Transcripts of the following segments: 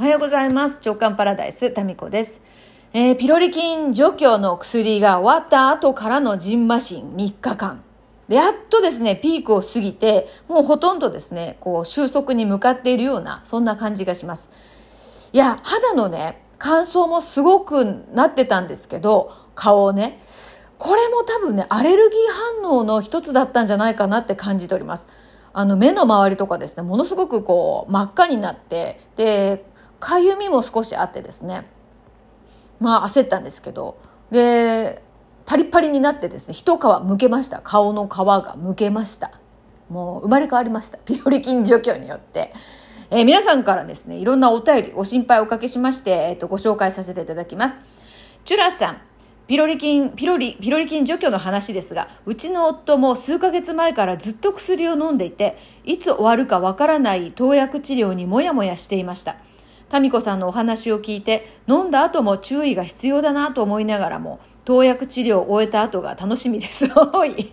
おはようございます。長官パラダイス、タミコです。えーピロリ菌除去の薬が終わった後からのジンマシン3日間。で、やっとですね、ピークを過ぎて、もうほとんどですね、こう、収束に向かっているような、そんな感じがします。いや、肌のね、乾燥もすごくなってたんですけど、顔をね、これも多分ね、アレルギー反応の一つだったんじゃないかなって感じております。あの、目の周りとかですね、ものすごくこう、真っ赤になって、で、かゆみも少しあってですね、まあ焦ったんですけど、で、パリパリになってですね、一皮むけました。顔の皮がむけました。もう生まれ変わりました。ピロリ菌除去によって。えー皆さんからですね、いろんなお便り、ご心配をおかけしまして、えっ、と、ご紹介させていただきます。チュラさん、ピロリ菌、ピロリ、ピロリ菌除去の話ですが、うちの夫も数ヶ月前からずっと薬を飲んでいて、いつ終わるかわからない投薬治療にもやもやしていました。タミコさんのお話を聞いて、飲んだ後も注意が必要だなと思いながらも、投薬治療を終えた後が楽しみです。おい。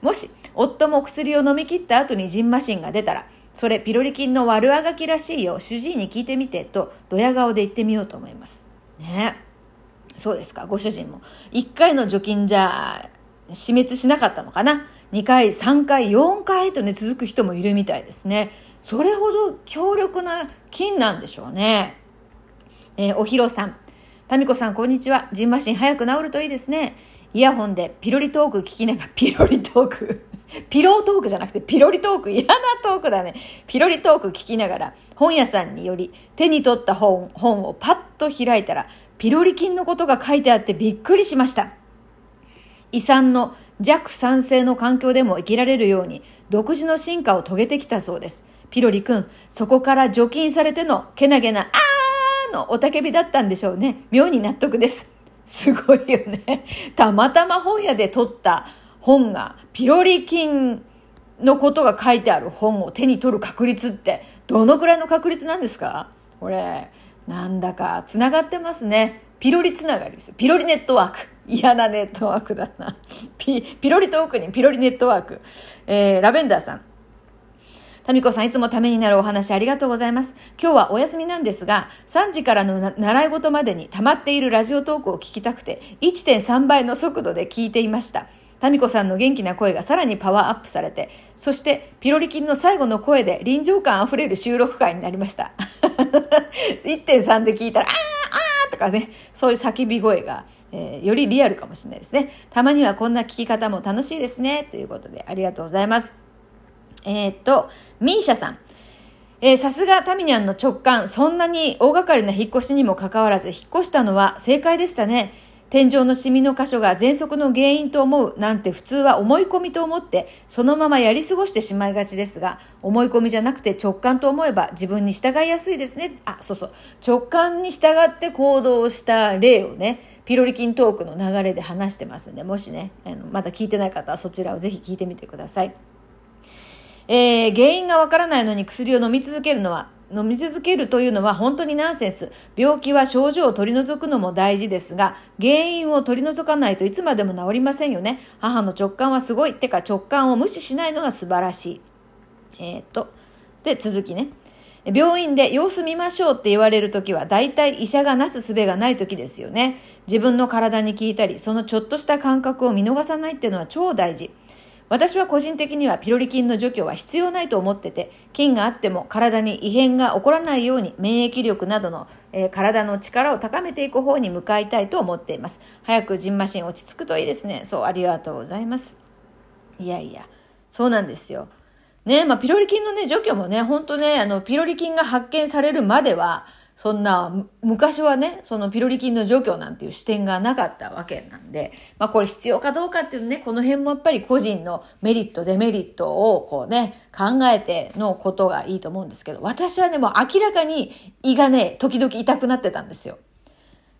もし、夫も薬を飲み切った後にジンマシンが出たら、それピロリ菌の悪あがきらしいよ、主治医に聞いてみて、と、ドヤ顔で言ってみようと思います。ねそうですか、ご主人も。1回の除菌じゃ、死滅しなかったのかな ?2 回、3回、4回とね、続く人もいるみたいですね。それほど強力な菌なんでしょうね。えーおひろさん。タミコさん、こんにちは。ジンマシン早く治るといいですね。イヤホンでピロリトーク聞きながら、ピロリトーク。ピロートークじゃなくてピロリトーク。嫌なトークだね。ピロリトーク聞きながら、本屋さんにより手に取った本本をパッと開いたら、ピロリ菌のことが書いてあってびっくりしました。胃酸の弱酸性の環境でも生きられるように独自の進化を遂げてきたそうです。ピロリ君、そこから除菌されてのけなげなあーのおたけびだったんでしょうね。妙に納得です。すごいよね。たまたま本屋で取った本がピロリ菌のことが書いてある本を手に取る確率ってどのくらいの確率なんですか？これ、なんだか繋がってますね。ピロリつながりです。ピロリネットワーク。嫌なネットワークだな。ピ、ピロリトークにピロリネットワーク。えー、ラベンダーさん。タミコさん、いつもためになるお話ありがとうございます。今日はお休みなんですが、3時からの習い事までに溜まっているラジオトークを聞きたくて、1.3倍の速度で聞いていました。タミコさんの元気な声がさらにパワーアップされて、そしてピロリ菌の最後の声で臨場感あふれる収録会になりました。1.3で聞いたら、あーあーとかね、そういう叫び声が、えーよりリアルかもしれないですね。たまにはこんな聞き方も楽しいですね。ということで、ありがとうございます。えーっと、ミーシャさん。えーさすがタミニャンの直感、そんなに大掛かりな引っ越しにもかかわらず、引っ越したのは正解でしたね。天井のシミの箇所が喘息の原因と思うなんて普通は思い込みと思って、そのままやり過ごしてしまいがちですが、思い込みじゃなくて直感と思えば自分に従いやすいですね。あ、そうそう。直感に従って行動した例をね、ピロリ菌トークの流れで話してますんで、もしね、あのまだ聞いてない方はそちらをぜひ聞いてみてください。えー原因がわからないのに薬を飲み続けるのは、飲み続けるというのは本当にナンセンス。病気は症状を取り除くのも大事ですが、原因を取り除かないといつまでも治りませんよね。母の直感はすごい。ってか直感を無視しないのが素晴らしい。えーっと、で、続きね。病院で様子見ましょうって言われるときは大体医者がなす術がないときですよね。自分の体に聞いたり、そのちょっとした感覚を見逃さないっていうのは超大事。私は個人的にはピロリ菌の除去は必要ないと思ってて、菌があっても体に異変が起こらないように免疫力などの、えー体の力を高めていく方に向かいたいと思っています。早くジンマシン落ち着くといいですね。そう、ありがとうございます。いやいや、そうなんですよ。ね、まあ、ピロリ菌のね、除去もね、本当ね、あの、ピロリ菌が発見されるまでは、そんな、昔はね、そのピロリ菌の除去なんていう視点がなかったわけなんで、まあこれ必要かどうかっていうね、この辺もやっぱり個人のメリット、デメリットをこうね、考えてのことがいいと思うんですけど、私はね、もう明らかに胃がね、時々痛くなってたんですよ。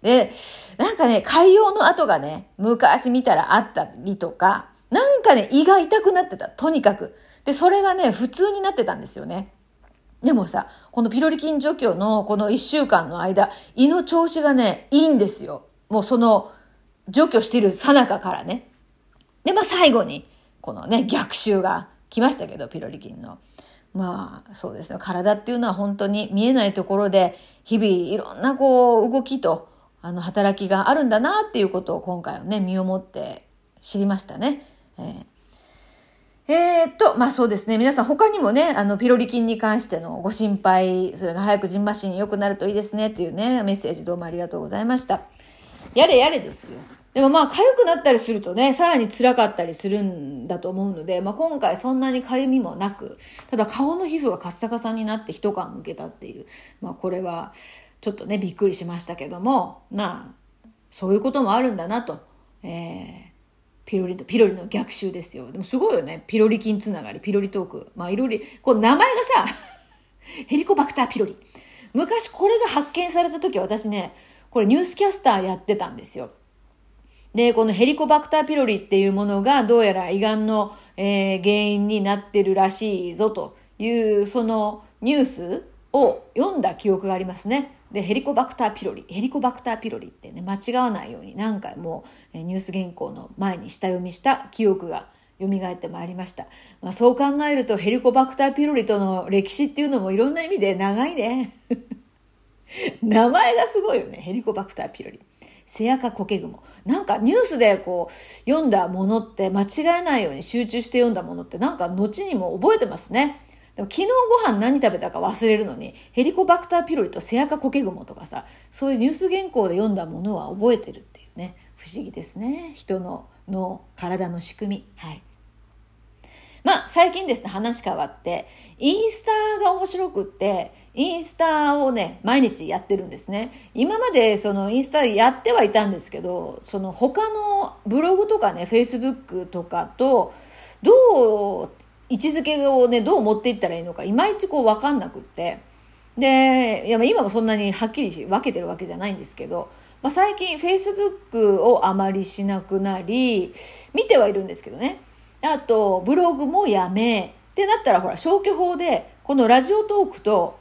で、なんかね、海洋の跡がね、昔見たらあったりとか、なんかね、胃が痛くなってた。とにかく。で、それがね、普通になってたんですよね。でもさ、このピロリ菌除去のこの一週間の間、胃の調子がね、いいんですよ。もうその、除去してる最中からね。で、まあ最後に、このね、逆襲が来ましたけど、ピロリ菌の。まあそうですね、体っていうのは本当に見えないところで日々いろんなこう動きとあの働きがあるんだなっていうことを今回はね、身をもって知りましたね。えーえー、っと、まあそうですね。皆さん他にもね、あの、ピロリ菌に関してのご心配、それが早くジンマシン良くなるといいですねっていうね、メッセージどうもありがとうございました。やれやれですよ。でもまあ、痒くなったりするとね、さらに辛かったりするんだと思うので、まあ今回そんなに痒みもなく、ただ顔の皮膚がカッサカサになって一皮むけたっていう、まあこれはちょっとね、びっくりしましたけども、まあ、そういうこともあるんだなと、えー、ピロリとピロリの逆襲ですよ。でもすごいよね。ピロリ菌つながり、ピロリトーク。まあいろいろ、こう名前がさ、ヘリコバクターピロリ。昔これが発見された時は私ね、これニュースキャスターやってたんですよ。で、このヘリコバクターピロリっていうものがどうやら胃がんの、えー、原因になってるらしいぞという、そのニュースを読んだ記憶がありますね。で、ヘリコバクターピロリ、ヘリコバクターピロリってね、間違わないように何回もニュース原稿の前に下読みした記憶が蘇ってまいりました。まあ、そう考えるとヘリコバクターピロリとの歴史っていうのもいろんな意味で長いね。名前がすごいよね。ヘリコバクターピロリ。セアカコケグモ。なんかニュースでこう読んだものって間違えないように集中して読んだものってなんか後にも覚えてますね。でも昨日ご飯何食べたか忘れるのに、ヘリコバクターピロリとセアカコケグモとかさ、そういうニュース原稿で読んだものは覚えてるっていうね、不思議ですね。人の脳、体の仕組み。はい。まあ、最近ですね、話変わって、インスタが面白くって、インスタをね、毎日やってるんですね。今までそのインスタやってはいたんですけど、その他のブログとかね、フェイスブックとかと、どう位置づけをね、どう持っていったらいいのか、いまいちこう分かんなくって。で、いや今もそんなにはっきりし分けてるわけじゃないんですけど、まあ、最近 Facebook をあまりしなくなり、見てはいるんですけどね。あと、ブログもやめ、ってなったらほら、消去法で、このラジオトークと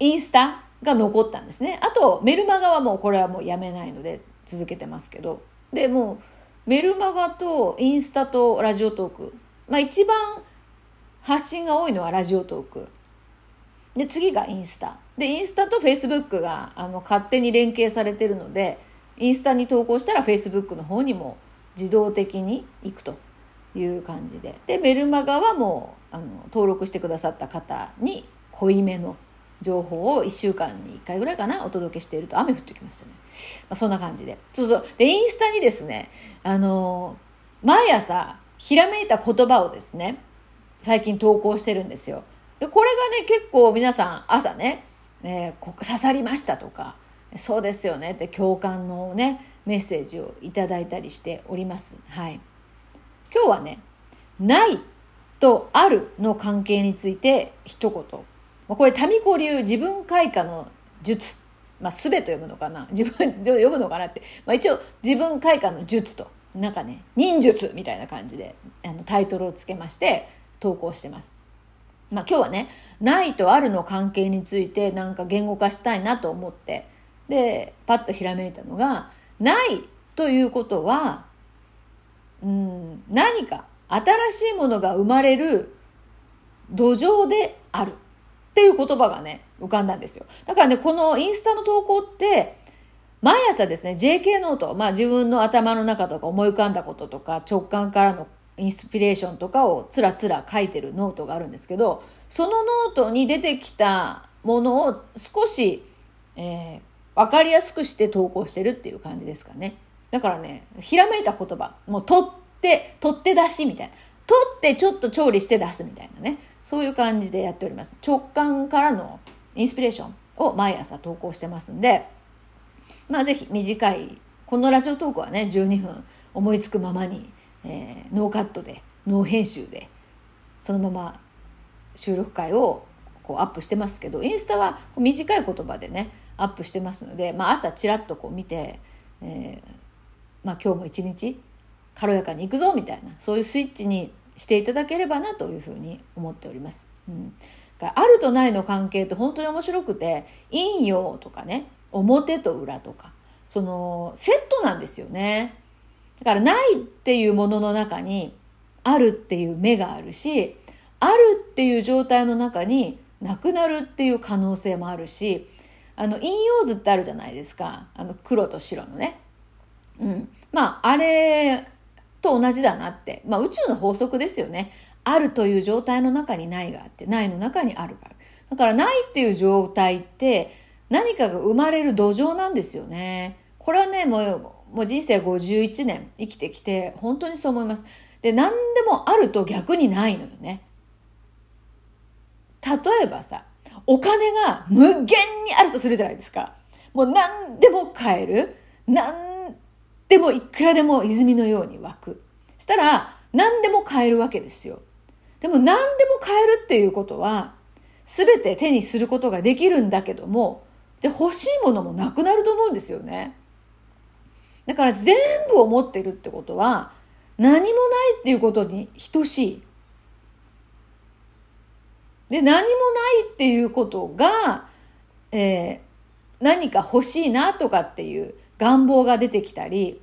インスタが残ったんですね。あと、メルマガはもうこれはもうやめないので続けてますけど。で、もう、メルマガとインスタとラジオトーク。まあ一番発信が多いのはラジオトーク。で、次がインスタ。で、インスタとフェイスブックがあの勝手に連携されてるので、インスタに投稿したらフェイスブックの方にも自動的に行くという感じで。で、メルマガはもうあの登録してくださった方に濃いめの情報を1週間に1回ぐらいかなお届けしていると雨降ってきましたね。まあ、そんな感じで。そうそう。で、インスタにですね、あの、毎朝ひらめいた言葉をですね、最近投稿してるんですよ。で、これがね、結構皆さん朝ね、えー、刺さりましたとか、そうですよねって共感のね、メッセージをいただいたりしております。はい。今日はね、ないとあるの関係について一言。これ、民子流自分開花の術。まあ、すべと読むのかな 自分、読むのかなって。まあ、一応、自分開花の術と。なんかね、忍術みたいな感じで、あの、タイトルをつけまして、投稿してます。まあ今日はね、ないとあるの関係についてなんか言語化したいなと思って、で、パッとひらめいたのが、ないということは、うん、何か新しいものが生まれる土壌であるっていう言葉がね、浮かんだんですよ。だからね、このインスタの投稿って、毎朝ですね、JK ノート、まあ自分の頭の中とか思い浮かんだこととか直感からのインスピレーションとかをつらつら書いてるノートがあるんですけど、そのノートに出てきたものを少し、えー、わかりやすくして投稿してるっていう感じですかね。だからね、ひらめいた言葉、もう取って、取って出しみたいな。取ってちょっと調理して出すみたいなね。そういう感じでやっております。直感からのインスピレーションを毎朝投稿してますんで、まあぜひ短い、このラジオトークはね、12分思いつくままにえー、ノーカットでノー編集でそのまま収録回をこうアップしてますけどインスタは短い言葉でねアップしてますので、まあ、朝ちらっとこう見て、えーまあ、今日も一日軽やかにいくぞみたいなそういうスイッチにしていただければなというふうに思っております。うんあるとないの関係って本当に面白くて陰陽とかね表と裏とかそのセットなんですよね。だからないっていうものの中にあるっていう目があるし、あるっていう状態の中になくなるっていう可能性もあるし、あの、陰陽図ってあるじゃないですか。あの、黒と白のね。うん。まあ、あれと同じだなって。まあ、宇宙の法則ですよね。あるという状態の中にないがあって、ないの中にあるがある。だから、ないっていう状態って、何かが生まれる土壌なんですよね。これはね、もう、もう人生51年生きてきて、本当にそう思います。で、何でもあると逆にないのよね。例えばさ、お金が無限にあるとするじゃないですか。もう何でも買える。何でもいくらでも泉のように湧く。したら何でも買えるわけですよ。でも何でも買えるっていうことは、すべて手にすることができるんだけども、じゃあ欲しいものもなくなると思うんですよね。だから全部を持ってるってことは、何もないっていうことに等しい。で、何もないっていうことが、えー、何か欲しいなとかっていう願望が出てきたり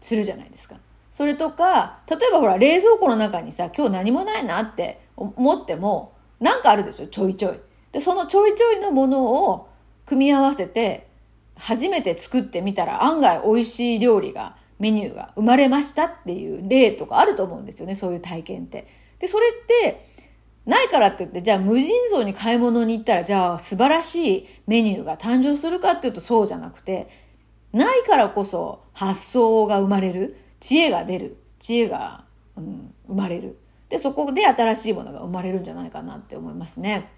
するじゃないですか。それとか、例えばほら、冷蔵庫の中にさ、今日何もないなって思っても、なんかあるですよ、ちょいちょい。で、そのちょいちょいのものを組み合わせて、初めて作ってみたら案外美味しい料理が、メニューが生まれましたっていう例とかあると思うんですよね、そういう体験って。で、それって、ないからって言って、じゃあ無尽蔵に買い物に行ったら、じゃあ素晴らしいメニューが誕生するかっていうとそうじゃなくて、ないからこそ発想が生まれる、知恵が出る、知恵が、うん、生まれる。で、そこで新しいものが生まれるんじゃないかなって思いますね。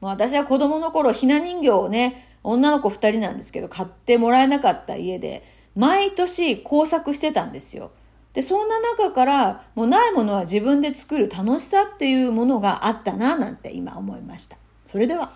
もう私は子供の頃、ひな人形をね、女の子二人なんですけど、買ってもらえなかった家で、毎年工作してたんですよ。で、そんな中から、もうないものは自分で作る楽しさっていうものがあったな、なんて今思いました。それでは。